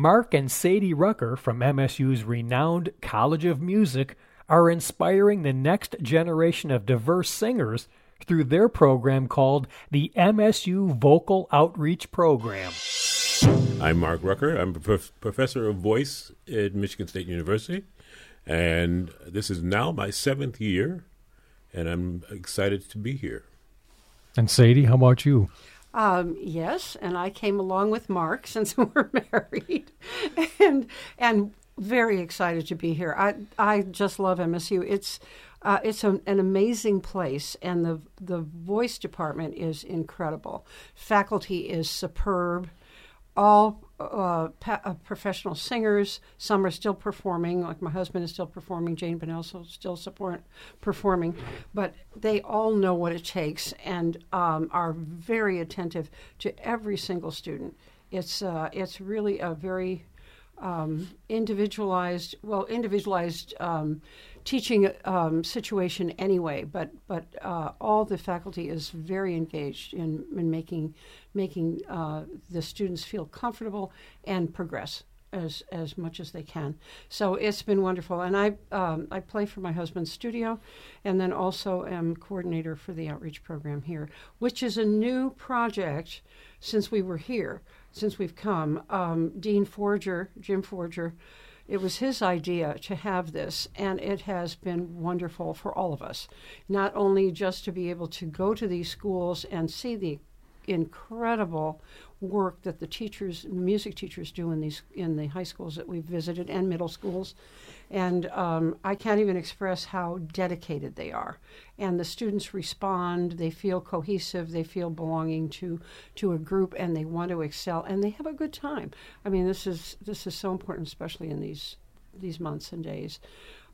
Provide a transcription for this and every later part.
Mark and Sadie Rucker from MSU's renowned College of Music are inspiring the next generation of diverse singers through their program called the MSU Vocal Outreach Program. I'm Mark Rucker. I'm a prof- professor of voice at Michigan State University, and this is now my seventh year, and I'm excited to be here. And Sadie, how about you? Um, yes, and I came along with Mark since we're married, and and very excited to be here. I I just love MSU. It's uh, it's an, an amazing place, and the the voice department is incredible. Faculty is superb. All uh, pa- uh, professional singers. Some are still performing, like my husband is still performing. Jane Benelso still support performing, but they all know what it takes and um, are very attentive to every single student. It's uh, it's really a very um, individualized, well, individualized um, teaching um, situation anyway. But but uh, all the faculty is very engaged in, in making making uh, the students feel comfortable and progress as as much as they can. So it's been wonderful, and I um, I play for my husband's studio, and then also am coordinator for the outreach program here, which is a new project since we were here since we've come. Um, Dean Forger, Jim Forger, it was his idea to have this, and it has been wonderful for all of us. Not only just to be able to go to these schools and see the incredible work that the teachers, music teachers, do in these in the high schools that we've visited and middle schools, and um, I can't even express how dedicated they are. And the students respond; they feel cohesive, they feel belonging to to a group, and they want to excel, and they have a good time. I mean, this is this is so important, especially in these these months and days.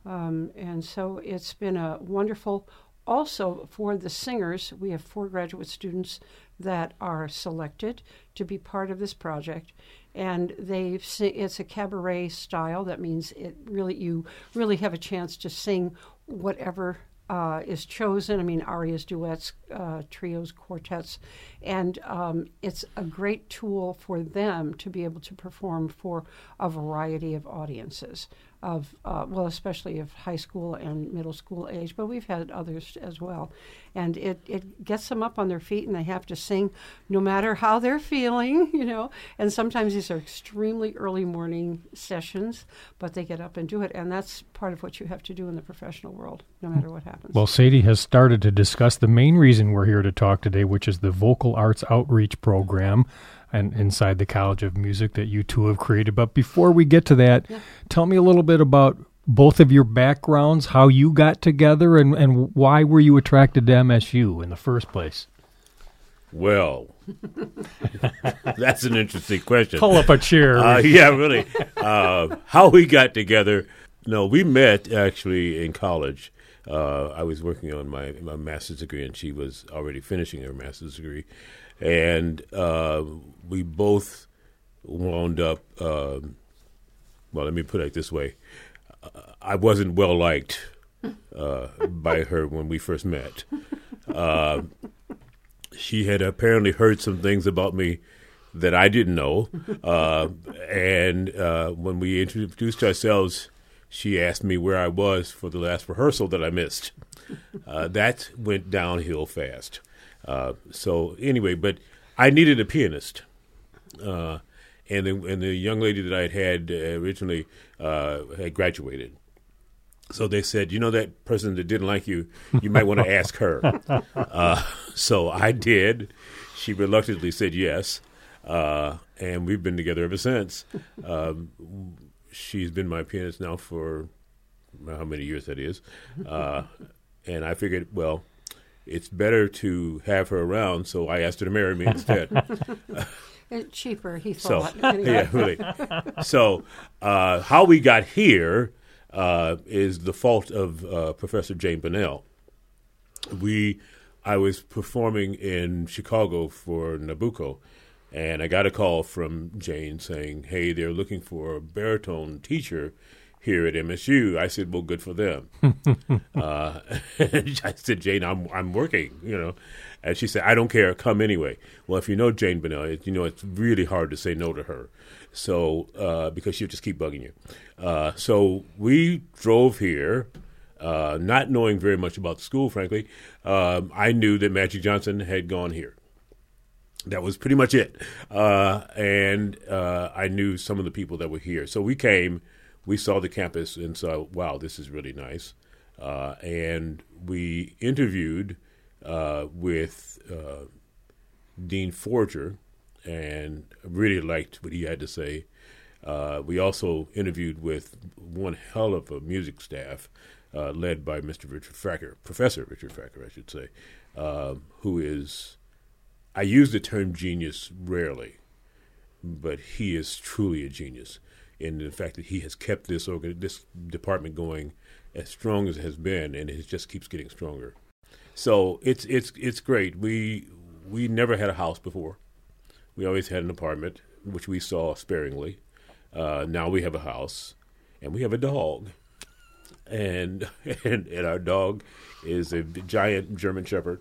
Um, and so it's been a wonderful also for the singers, we have four graduate students that are selected to be part of this project, and they it's a cabaret style. That means it really you really have a chance to sing whatever uh, is chosen. I mean, arias, duets, uh, trios, quartets, and um, it's a great tool for them to be able to perform for a variety of audiences of uh, well, especially of high school and middle school age, but we've had others as well, and it it gets them up on their feet, and they have to sing no matter how they're feeling, you know. And sometimes these are extremely early morning sessions, but they get up and do it, and that's part of what you have to do in the professional world, no matter what happens. Well, Sadie has started to discuss the main reason we're here to talk today, which is the Vocal Arts Outreach Program and inside the College of Music that you two have created. But before we get to that, yeah. tell me a little bit about both of your backgrounds, how you got together, and, and why were you attracted to MSU in the first place? Well, that's an interesting question. Pull up a chair. Uh, yeah, really. Uh, how we got together? No, we met actually in college. Uh, I was working on my, my master's degree, and she was already finishing her master's degree and uh, we both wound up. Uh, well, let me put it this way: I wasn't well liked uh, by her when we first met. Uh, she had apparently heard some things about me that I didn't know, uh, and uh, when we introduced ourselves, she asked me where I was for the last rehearsal that I missed. that went downhill fast. Uh, so anyway, but I needed a pianist, uh, and the, and the young lady that I had had originally uh, had graduated. So they said, you know, that person that didn't like you, you might want to ask her. Uh, so I did. She reluctantly said yes, uh, and we've been together ever since. Um, she's been my pianist now for how many years that is, and I figured, well it's better to have her around. So I asked her to marry me instead. it's cheaper, he thought. So, anyway. yeah, really. So uh, how we got here uh, is the fault of uh, Professor Jane Bunnell. We, I was performing in Chicago for Nabucco, and I got a call from Jane saying, "Hey, they're looking for a baritone teacher." Here at MSU. I said, well, good for them. uh, I said, Jane, I'm I'm working, you know. And she said, I don't care, come anyway. Well, if you know Jane Bunnell, you know it's really hard to say no to her. So uh, because she'll just keep bugging you. Uh, so we drove here. Uh, not knowing very much about the school, frankly, um, I knew that Magic Johnson had gone here that was pretty much it. Uh, and uh, I knew some of the people that were here. So we came, we saw the campus, and saw, wow, this is really nice. Uh, and we interviewed uh, with uh, Dean Forger and really liked what he had to say. Uh, we also interviewed with one hell of a music staff led by Mr. Richard Fracker, Professor Richard Fracker, I should say, who is I use the term genius rarely, but he is truly a genius in the fact that he has kept this organ- this department going as strong as it has been, and it just keeps getting stronger. So it's it's it's great. We we never had a house before. We always had an apartment, which we saw sparingly. Uh, now we have a house, and we have a dog, and and and our dog is a giant German Shepherd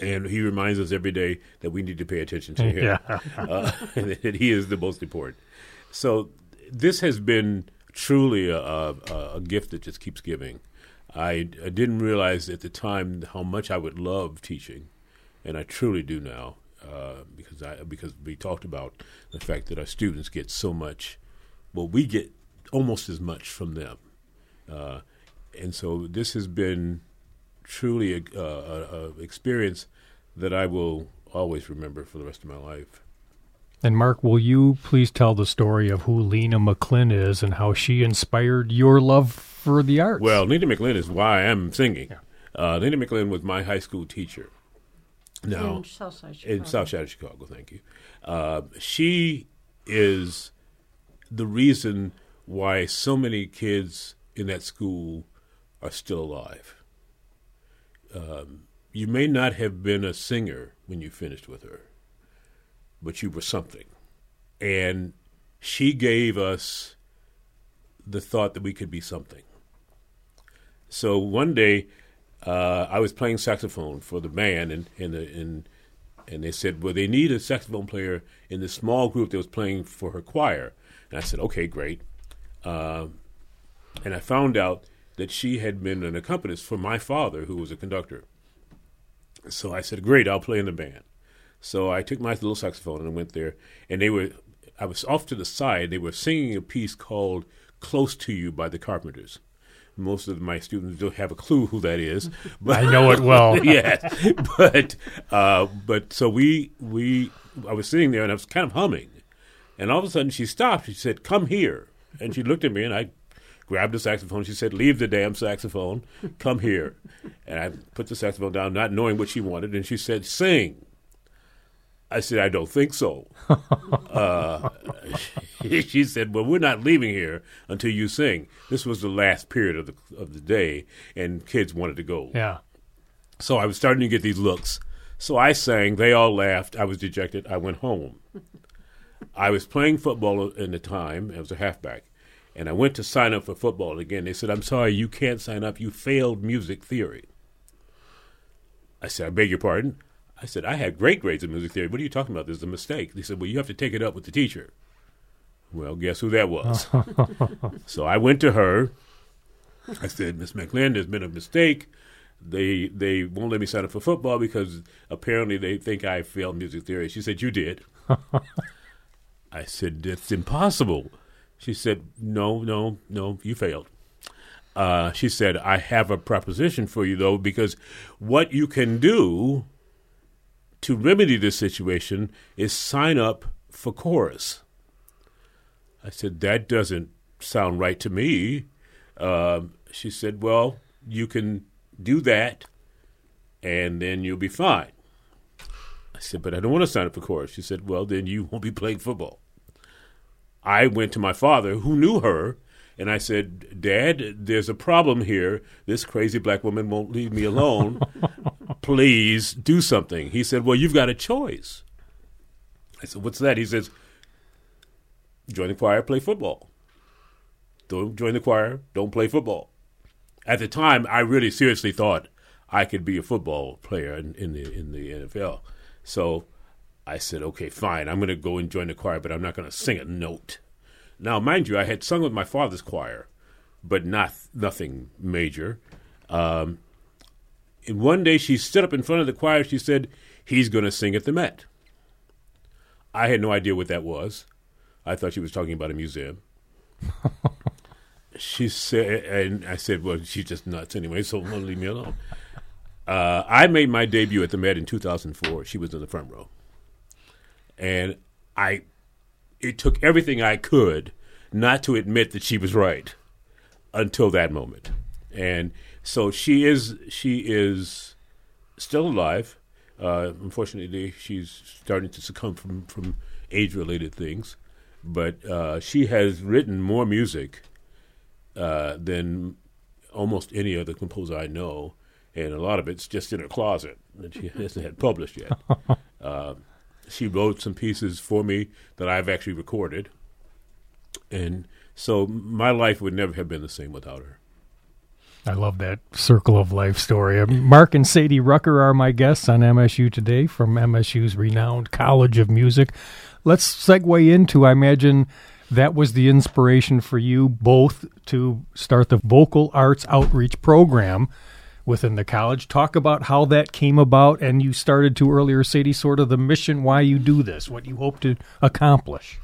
and he reminds us every day that we need to pay attention to him. Yeah. uh, and that he is the most important. So this has been truly a, a, a gift that just keeps giving. I, I, didn't realize at the time how much I would love teaching, and I truly do now uh, because I because we talked about the fact that our students get so much. Well, we get almost as much from them, uh, and so this has been truly a, a, a experience that I will always remember for the rest of my life. And Mark, will you please tell the story of who Lena McLin is and how she inspired your love for the arts? Well, Lena McLin is why I am singing. Yeah. Uh, Lena McLin was my high school teacher. Now, in Southside Chicago. In Southside Chicago, thank you. Uh, she is the reason why so many kids in that school are still alive um, you may not have been a singer when you finished with her, but you were something. And she gave us the thought that we could be something. So one day, uh, I was playing saxophone for the band, and and, and and they said, well, they need a saxophone player in the small group that was playing for her choir. And I said, okay, great. Uh, and I found out that she had been an accompanist for my father, who was a conductor. So I said, "Great, I'll play in the band." So I took my little saxophone and went there, and they were. I was off to the side. They were singing a piece called "Close to You" by the Carpenters. Most of my students don't have a clue who that is, but I know it well. yes, but uh, but so we we I was sitting there and I was kind of humming, and all of a sudden she stopped. She said, "Come here," and she looked at me, and I grabbed the saxophone. She said, "Leave the damn saxophone. Come here." and I put the saxophone down, not knowing what she wanted, and she said, "Sing." I said, "I don't think so." uh, she said, "Well, we're not leaving here until you sing." This was the last period of the of the day, and kids wanted to go. Yeah. So I was starting to get these looks. So I sang. They all laughed. I was dejected. I went home. I was playing football in the time. I was a halfback and I went to sign up for football again. They said, I'm sorry, you can't sign up. You failed music theory. I said, I beg your pardon. I said, I had great grades in music theory. What are you talking about? There's a mistake. They said, Well, you have to take it up with the teacher. Well, guess who that was? so I went to her. I said, Miss McLin, there's been a mistake. They they won't let me sign up for football because apparently they think I failed music theory. She said, You did. I said, That's impossible. She said, No, no, no, you failed. Uh, she said, I have a proposition for you, though, because what you can do to remedy this situation is sign up for chorus. I said, That doesn't sound right to me. Uh, she said, Well, you can do that and then you'll be fine. I said, But I don't want to sign up for chorus. She said, Well, then you won't be playing football. I went to my father, who knew her, and I said, Dad, there's a problem here. This crazy black woman won't leave me alone. Please do something. He said, Well, you've got a choice. I said, What's that? He says, Join the choir, play football. don't join the choir, don't play football. At the time, I really seriously thought I could be a football player in, in the in the NFL. So I said, okay, fine, I'm going to go and join the choir, but I'm not going to sing a note. Now, mind you, I had sung with my father's choir, but not nothing major. Um, and one day she stood up in front of the choir. She said, "He's going to sing at the Met." I had no idea what that was. I thought she was talking about a museum. she said, and I said, "Well, she's just nuts anyway, so leave me alone." Uh, I made my debut at the Met in 2004. She was in the front row, and I. It took everything I could not to admit that she was right until that moment, and so she is. She is still alive. Uh, unfortunately, she's starting to succumb from from age related things, but uh, she has written more music uh, than almost any other composer I know, and a lot of it's just in her closet that she hasn't had published yet. Uh, she wrote some pieces for me that I've actually recorded, and so my life would never have been the same without her. I love that circle of life story. Uh, Mark and Sadie Rucker are my guests on MSU today from MSU's renowned College of Music. Let's segue into, I imagine, that was the inspiration for you both to start the Vocal Arts Outreach Program within the college. Talk about how that came about, and you started to earlier, Sadie, sort of the mission why you do this, what you hope to accomplish.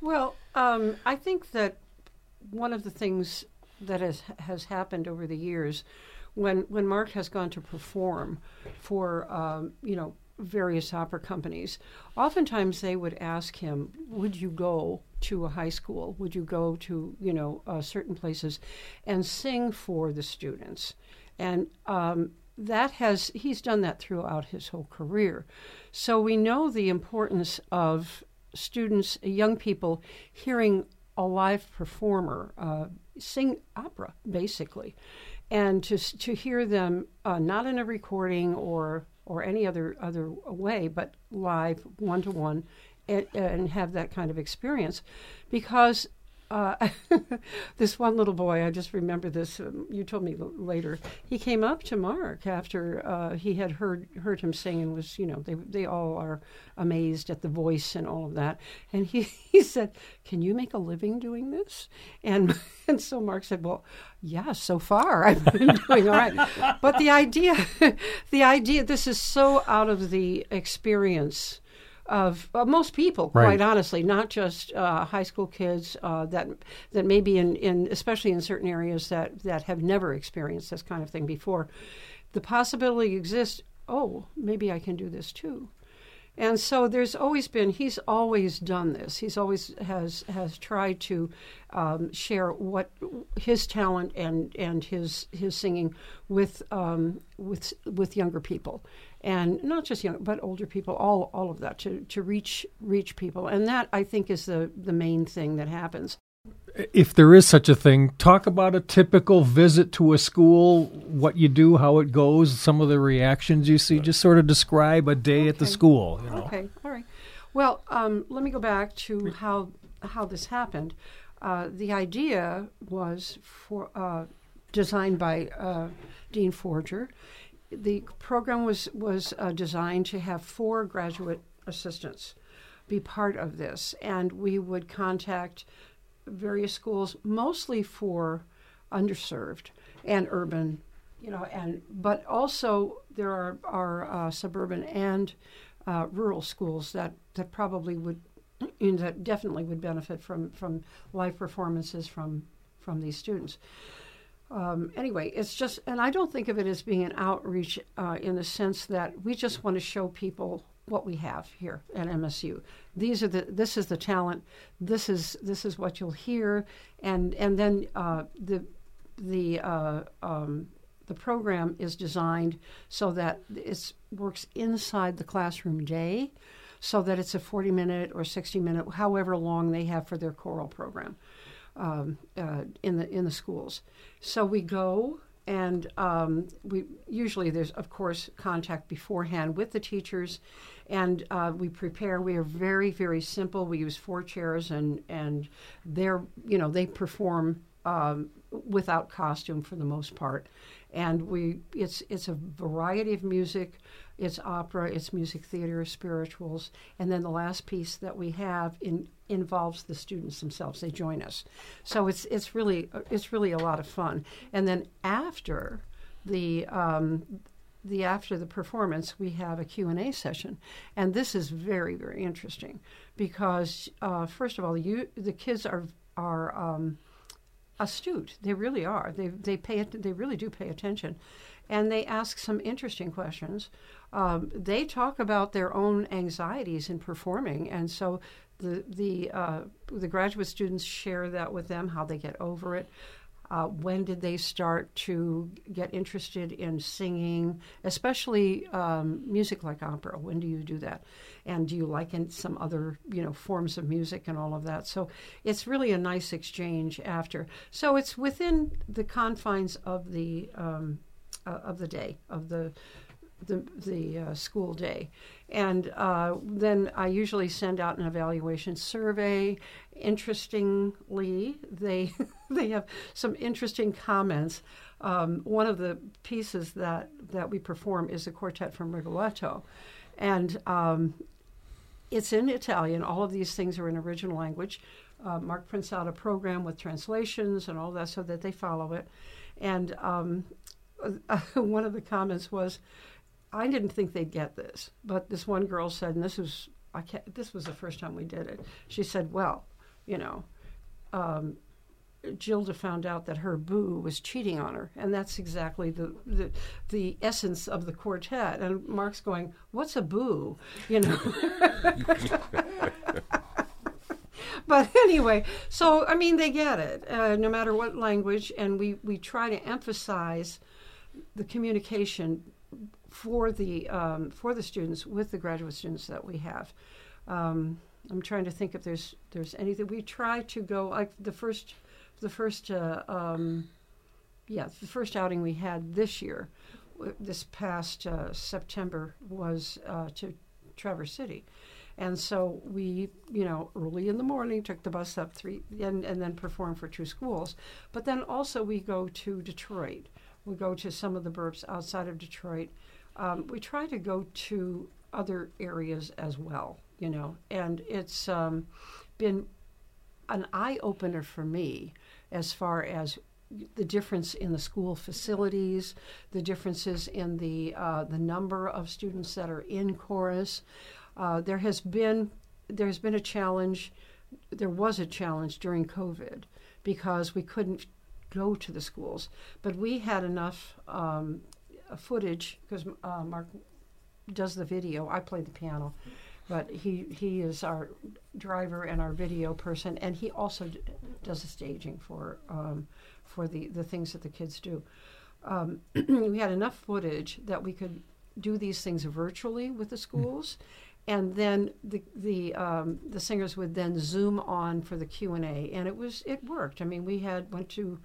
Well, um, I think that one of the things that has has happened over the years, when when Mark has gone to perform for um, you know various opera companies, oftentimes they would ask him, "Would you go to a high school? Would you go to you know uh, certain places, and sing for the students?" And um, that has he's done that throughout his whole career, so we know the importance of students, young people, hearing a live performer uh, sing opera, basically, and to to hear them uh, not in a recording or or any other other way, but live, one to one, and have that kind of experience, because this one little boy, I just remember this. Um, you told me later. He came up to Mark after uh, he had heard heard him sing and was, you know, they they all are amazed at the voice and all of that. And he, he said, "Can you make a living doing this?" And and so Mark said, "Well, yeah, so far I've been doing all right." But the idea, the idea, this is so out of the experience of uh, most people, Right. quite honestly, not just uh, high school kids uh, that that maybe in, in especially in certain areas that that have never experienced this kind of thing before. The possibility exists. Oh, maybe I can do this too. And so there's always been. He's always done this. He's always has has tried to um, share what his talent and and his his singing with um, with with younger people, and not just young but older people. All all of that to to reach reach people, and that I think is the the main thing that happens. If there is such a thing, talk about a typical visit to a school, what you do, how it goes, some of the reactions you see. Just sort of describe a day at the school. You know. Okay, all right. Well, um, let me go back to how how this happened. Uh, the idea was for uh, designed by uh, Dean Forger. The program was was uh, designed to have four graduate assistants be part of this, and we would contact various schools, mostly for underserved and urban, you know, and but also there are are uh, suburban and uh, rural schools that that probably would, in that definitely would benefit from from live performances from from these students. Um, anyway, it's just, and I don't think of it as being an outreach uh, in the sense that we just want to show people what we have here at MSU. These are the, this is the talent. This is this is what you'll hear, and and then uh, the the uh, um, the program is designed so that it works inside the classroom day, so that it's a 40 minute or 60 minute, however long they have for their choral program um, uh, in the in the schools. So we go and um, we usually there's of course contact beforehand with the teachers, and uh, we prepare. We are very very simple. We use four chairs and and they're you know they perform um, without costume for the most part, and we it's it's a variety of music. It's opera, it's music theater, spirituals, and then the last piece that we have in, involves the students themselves. They join us, so it's it's really it's really a lot of fun. And then after the um, the after the performance, we have a Q and A session, and this is very very interesting because uh, first of all, you the kids are are um, astute. They really are. They they pay they really do pay attention, and they ask some interesting questions. Um, they talk about their own anxieties in performing, and so the the uh, the graduate students share that with them how they get over it. Uh, when did they start to get interested in singing, especially um, music like opera? When do you do that? And do you like in some other, you know, forms of music and all of that? So it's really a nice exchange after. So it's within the confines of the um, uh, of the day of the the, the uh, school day. And uh, then I usually send out an evaluation survey. Interestingly, they, they have some interesting comments. Um, one of the pieces that, that we perform is a quartet from Rigoletto. And um, it's in Italian. All of these things are in original language. Uh, Mark prints out a program with translations and all that so that they follow it. And um, one of the comments was, I didn't think they'd get this, but this one girl said, and this was I can't, this was the first time we did it. She said, "Well, you know, um, Gilda found out that her boo was cheating on her, and that's exactly the, the the essence of the quartet." And Mark's going, "What's a boo?" You know. but anyway, so I mean, they get it, uh, no matter what language, and we we try to emphasize the communication for the um, for the students with the graduate students that we have. Um, I'm trying to think if there's there's anything we try to go like the first the first uh, um, yeah the first outing we had this year this past uh, September was uh, to Traverse City. And so we, you know, early in the morning took the bus up three and, and then performed for two schools. But then also we go to Detroit. We go to some of the burbs outside of Detroit um, we try to go to other areas as well, you know, and it's um, been an eye opener for me as far as the difference in the school facilities, the differences in the uh, the number of students that are in chorus. Uh, there has been there's been a challenge. There was a challenge during COVID because we couldn't go to the schools, but we had enough um, footage because uh, Mark does the video. I play the piano, but he he is our driver and our video person, and he also d- does the staging for um, for the the things that the kids do. Um, we had enough footage that we could do these things virtually with the schools. And then the the um, the singers would then zoom on for the Q and A, and it was it worked. I mean, we had went to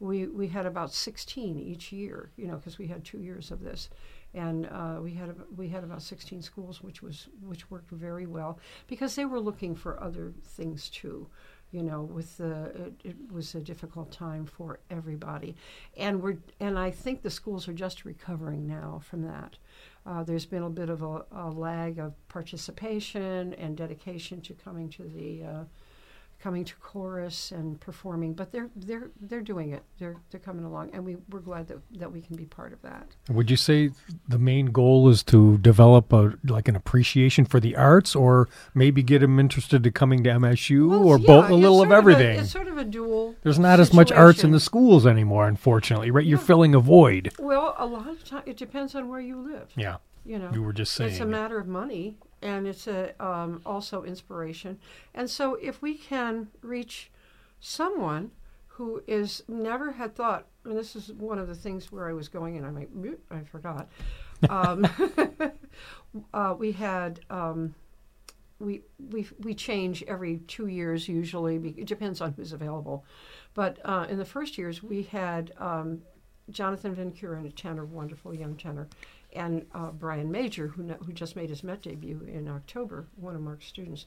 we we had about 16 each year, you know, because we had two years of this, and uh, we had we had about 16 schools, which was which worked very well because they were looking for other things too. You know, with the it, it was a difficult time for everybody, and we're and I think the schools are just recovering now from that. Uh, there's been a bit of a, a, lag of participation and dedication to coming to the uh, coming to chorus and performing, but they're they're they're doing it. They're they're coming along, and we we're glad that that we can be part of that. Would you say the main goal is to develop a like an appreciation for the arts, or maybe get them interested to coming to MSU, well, or yeah, both a little of, of everything? A, it's sort of a dual. There's not situation. as much arts in the schools anymore, unfortunately. Right, you're filling a void. Well, a lot of time it depends on where you live. Yeah, You know, you were just saying. it's a matter of money, and it's a um, also inspiration. And so, if we can reach someone who is never had thought, and this is one of the things where I was going, and I might I forgot. Um, uh, we had. Um, we, we, we change every two years usually. It depends on who's available. But uh, in the first years, we had um, Jonathan Van Kuren, a tenor, wonderful young tenor, and uh, Brian Major, who, who just made his Met debut in October, one of Mark's students,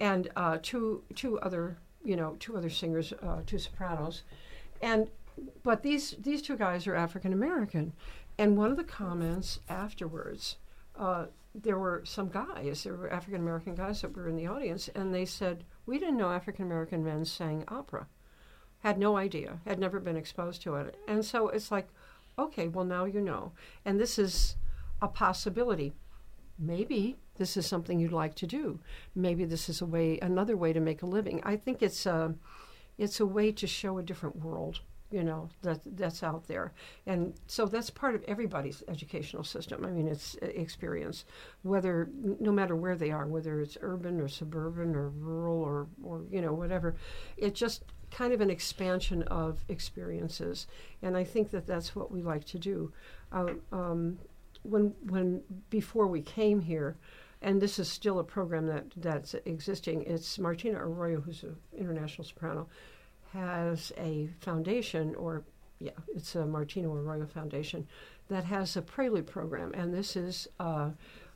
and uh, two two other you know, two other singers, uh, two sopranos, and but these these two guys are African American, and one of the comments afterwards, uh, there were some guys, there were African American guys that were in the audience, and they said, "We didn't know African American men sang opera, had no idea, had never been exposed to it," and so it's like, okay, well now you know, and this is a possibility. Maybe this is something you'd like to do. Maybe this is a way, another way to make a living. I think it's a, it's a way to show a different world you know that that's out there and so that's part of everybody's educational system i mean it's uh, experience whether no matter where they are whether it's urban or suburban or rural or or you know whatever It just kind of an expansion of experiences. And i think that that's what we like to do. Uh, um, when when before we came here and this is still a program that that's existing it's martina arroyo who's an international soprano has a foundation, or yeah, it's a Martina Arroyo Foundation, that has a prelude program, and this is uh,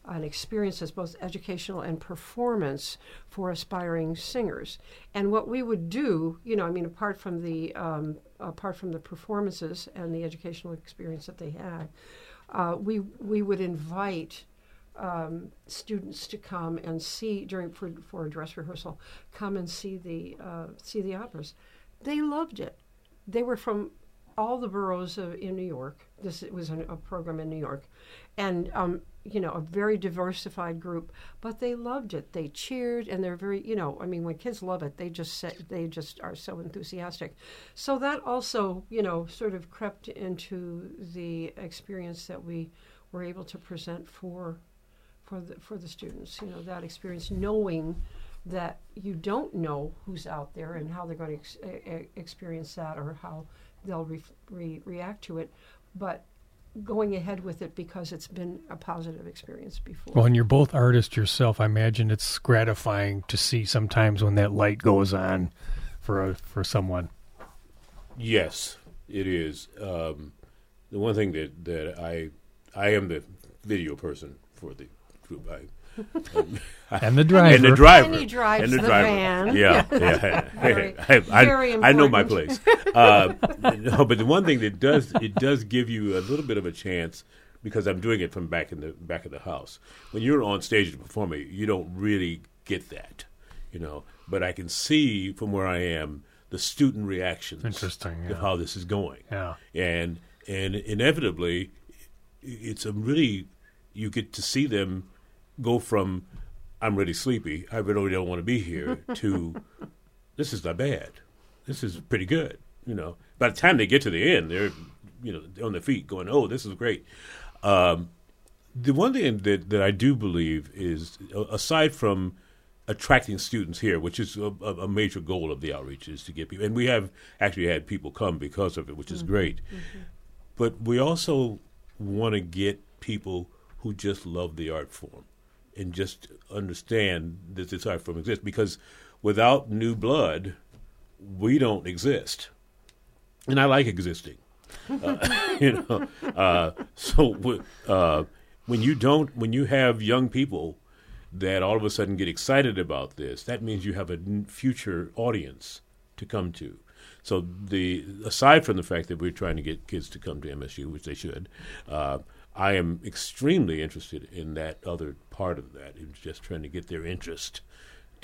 an experience that's both educational and performance for aspiring singers. And what we would do, you know, I mean, apart from the um, apart from the performances and the educational experience that they had, uh, we we would invite um, students to come and see during for, for a dress rehearsal, come and see the uh, see the operas. They loved it. They were from all the boroughs of, in New York. This was an, a program in New York, and um, you know a very diversified group. But they loved it. They cheered, and they're very you know I mean when kids love it, they just say, they just are so enthusiastic. So that also you know sort of crept into the experience that we were able to present for for the for the students. You know that experience, knowing that you don't know who's out there and how they're going to ex- experience that or how they'll re- re- react to it, but going ahead with it because it's been a positive experience before. Well, and you're both artists yourself. I imagine it's gratifying to see sometimes when that light goes on for a, for someone. Yes, it is. Um, the one thing that, that I I am the video person for the group. I and the driver. And the driver. And he drives and the, the driver. van. Yeah, yeah. Very- I, I, very I know my place. Uh, no, but the one thing that does it does give you a little bit of a chance because I'm doing it from back in the back of the house. When you're on stage performing, you don't really get that, you know. But I can see from where I am the student reactions. Interesting, Of how this is going Yeah. and and inevitably it's a really you get to see them go from I'm really sleepy, I really don't want to be here to this is not bad. This is pretty good. You know, by the time they get to the end, they're you know on their feet going, "Oh, this is great." Um, the one thing that that I do believe is, aside from attracting students here, which is a, a a major goal of the outreach, is to get people, and we have actually had people come because of it, which is great. But we also want to get people who just love the art form and just understand that this art form exists because without new blood, we don't exist. And I like existing. Uh, you know, uh, so uh, when you don't, when you have young people that all of a sudden get excited about this, that means you have a future audience to come to. So the aside from the fact that we're trying to get kids to come to MSU, which they should, uh, I am extremely interested in that other part of that. It's just trying to get their interest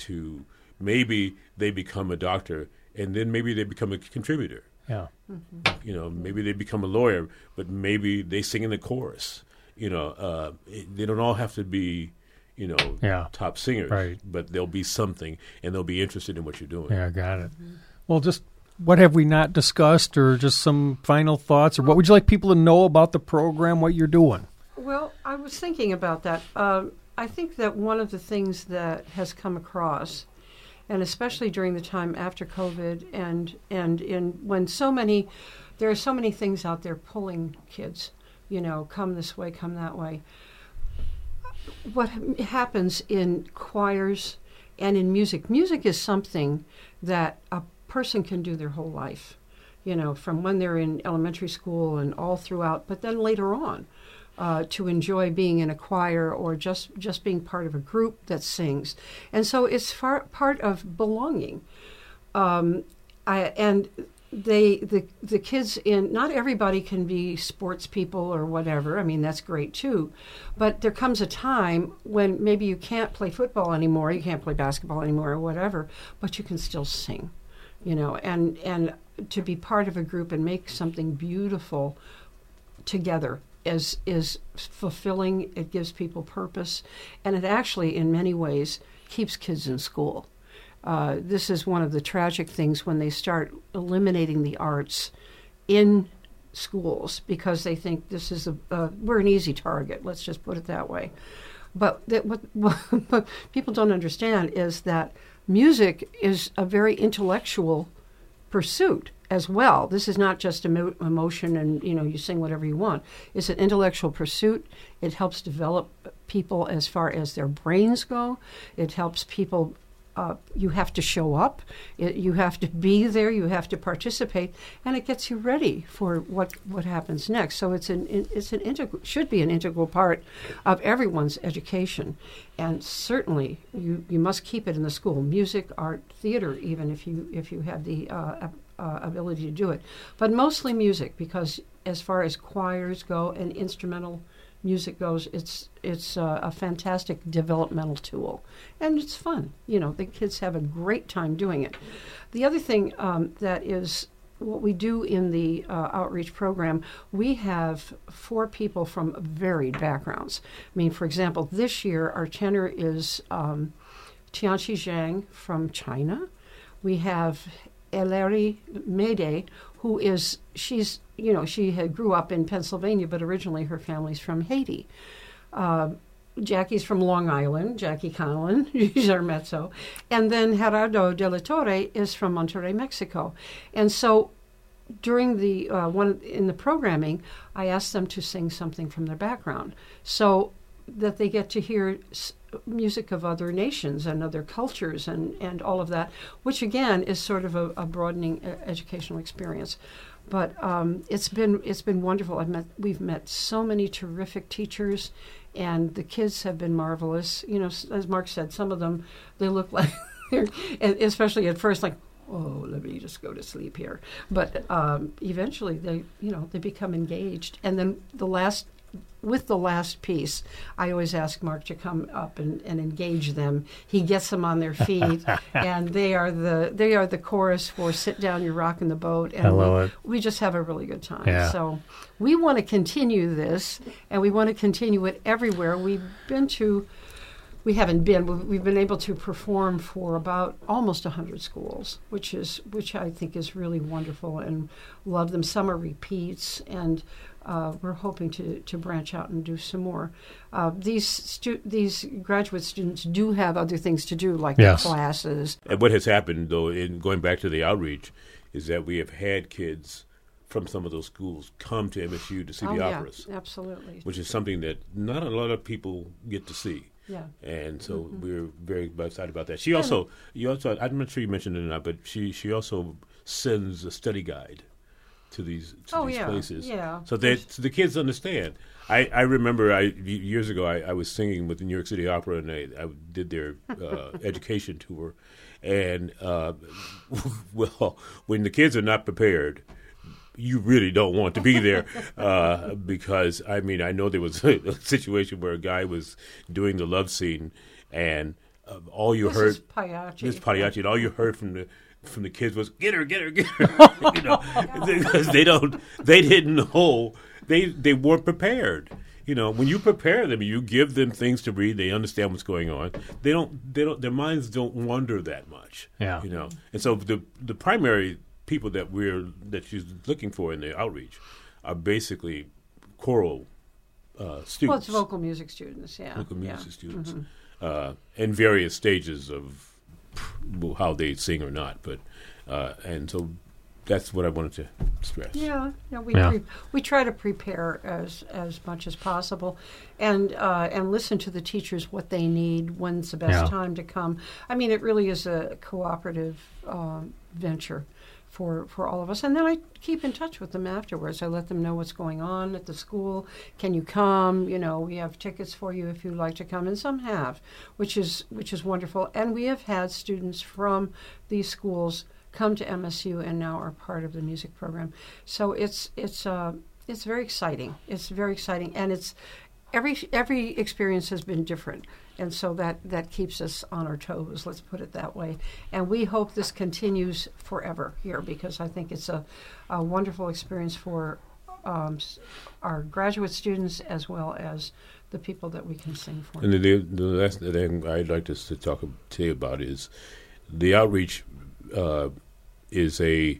to maybe they become a doctor and then maybe they become a contributor Yeah. you know maybe they become a lawyer but maybe they sing in the chorus you know uh, it, they don't all have to be you know Yeah. top singers Right. but they'll be something and they'll be interested in what you're doing Yeah, I got it. Well, just what have we not discussed, or just some final thoughts, or what would you like people to know about the program, what you're doing? Well, I was thinking about that. Um, I think that one of the things that has come across, and especially during the time after COVID, and and in when so many, there are so many things out there pulling kids, you know, come this way, come that way. What happens in choirs and in music? Music is something that a person can do their whole life you know, from when they're in elementary school and all throughout, but then later on, uh, to enjoy being in a choir or just just being part of a group that sings, and so it's far, part of belonging. um, I, and they the the kids in not everybody can be sports people or whatever. I mean that's great too, but there comes a time when maybe you can't play football anymore, you can't play basketball anymore or whatever, but you can still sing, you know, and and to be part of a group and make something beautiful together is is fulfilling. It gives people purpose, and it actually in many ways keeps kids in school. Uh, this is one of the tragic things when they start eliminating the arts in schools because they think this is a uh, we're an easy target. Let's just put it that way. But that, what, what people don't understand is that music is a very intellectual pursuit as well. This is not just emo- emotion and you know you sing whatever you want. It's an intellectual pursuit. It helps develop people as far as their brains go. It helps people uh, you have to show up, it, you have to be there, you have to participate, and it gets you ready for what, what happens next. So it's an it's an integral should be an integral part of everyone's education, and certainly you, you must keep it in the school. Music, art, theater, even if you if you have the uh, uh, ability to do it, but mostly music because as far as choirs go and instrumental music goes, it's it's a fantastic developmental tool, and it's fun. You know, the kids have a great time doing it. The other thing um, that is what we do in the uh, outreach program, we have four people from varied backgrounds. I mean, for example, this year our tenor is um, Zhang from China. We have Eleri Mede, who is she's you know she had grew up in Pennsylvania, but originally her family's from Haiti. Uh, Jackie's from Long Island, Jackie Conlon, she's our mezzo. And then Gerardo de la Torre is from Monterrey, Mexico. And so during the uh, one in the programming, I asked them to sing something from their background so that they get to hear music of other nations and other cultures and, and all of that, which again is sort of a, a broadening uh, educational experience. But um, it's been it's been wonderful. I've met we've met so many terrific teachers, and the kids have been marvelous. You know, as Mark said, some of them they look like, especially at first, like oh, let me just go to sleep here. But um, eventually, they, you know, they become engaged. And then the last with the last piece, I always ask Mark to come up and, and engage them. He gets them on their feet, and they are the they are the chorus for "Sit Down, You're Rocking the Boat," and I love we, it. we just have a really good time. Yeah. So we want to continue this, and we want to continue it everywhere. We've been to. We haven't been. We've we've been able to perform for about almost hundred schools, which is which I think is really wonderful, and love them. Some are repeats, and uh, we're hoping to, to branch out and do some more. Uh, these stu- these graduate students do have other things to do, like Yes. classes. And what has happened, though, in going back to the outreach, is that we have had kids from some of those schools come to MSU to see oh the yeah, operas, absolutely. which is something that not a lot of people get to see. Yeah. And so Mm-hmm. we're very excited about that. She also, you also, I'm not sure you mentioned it or not, but she she also sends a study guide to these to Oh, these yeah, places. yeah. So that so the kids understand. I, I remember I years ago I, I was singing with the New York City Opera and I, I did their uh, education tour, and uh, well when the kids are not prepared. You really don't want to be there uh, because I mean I know there was a, situation where a guy was doing the love scene and uh, all you This heard is Pagliacci. this Pagliacci, and all you heard from the from the kids was "get her, get her, get her," you know, because they don't, they didn't know, they they weren't prepared. You know, when you prepare them, you give them things to read. They understand what's going on. They don't, they don't, their minds don't wander that much. Yeah. you know, and so the the primary people that we're that she's looking for in the outreach are basically choral uh, students Well, it's vocal music students. Yeah. local yeah. Mm-hmm. music students uh, in various stages of well, how they sing or not. But uh, and so that's what I wanted to stress. Yeah, yeah, we Yeah. Pre- we try to prepare as as much as possible, and uh, and listen to the teachers what they need, when's the best Yeah. time to come. I mean, it really is a cooperative um, venture for for all of us. And then I keep in touch with them afterwards. I let them know what's going on at the school. Can you come? You know, we have tickets for you if you'd like to come, and some have, which is which is wonderful. And we have had students from these schools come to MSU and now are part of the music program. So it's it's uh, it's very exciting. It's very exciting, and it's every every experience has been different, and so that that keeps us on our toes. Let's put it that way. And we hope this continues forever here because I think it's a, a wonderful experience for um, our graduate students as well as the people that we can sing for. And the, the last thing I'd like to, to talk to you about is the outreach uh, is a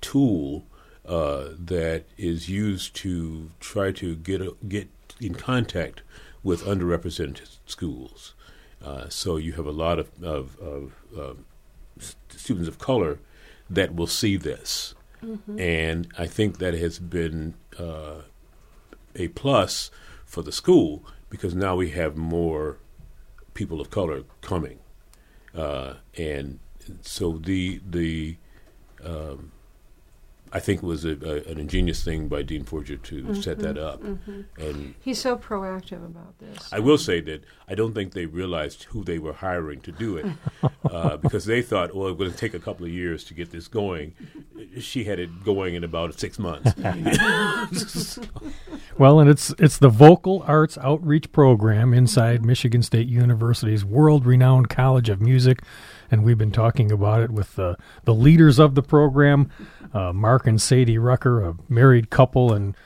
tool uh, that is used to try to get a, get in contact with underrepresented schools. Uh, so you have a lot of, of, of uh, students of color that will see this, mm-hmm. and I think that has been uh, a plus for the school because now we have more people of color coming, uh, and so the the um, I think it was a, a, an ingenious thing by Dean Forger to mm-hmm, set that up. Mm-hmm. And he's so proactive about this. I will say that I don't think they realized who they were hiring to do it uh, because they thought, well, it's going to take a couple of years to get this going. She had it going in about six months. well, and it's it's the Vocal Arts Outreach Program inside mm-hmm. Michigan State University's world-renowned College of Music and we've been talking about it with the the leaders of the program, uh, Mark and Sadie Rucker, a married couple and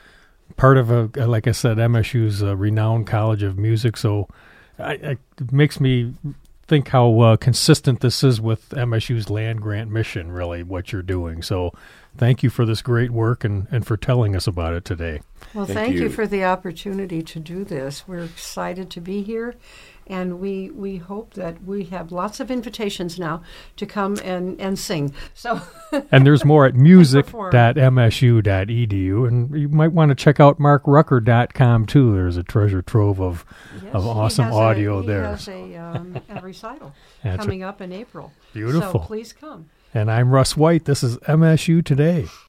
part of a like I said, MSU's a renowned College of Music. So I, I, it makes me think how uh, consistent this is with MSU's land grant mission. Really, what you're doing. So thank you for this great work and, and for telling us about it today. Well, thank, thank you. you for the opportunity to do this. We're excited to be here and we we hope that we have lots of invitations now to come and and sing. So and there's more at music.msu.edu, and you might want to check out markrucker.com too. There's a treasure trove of yes, of awesome audio a, there. Has a, um, a recital coming up in April. Beautiful. So please come. And I'm Russ White. This is MSU Today.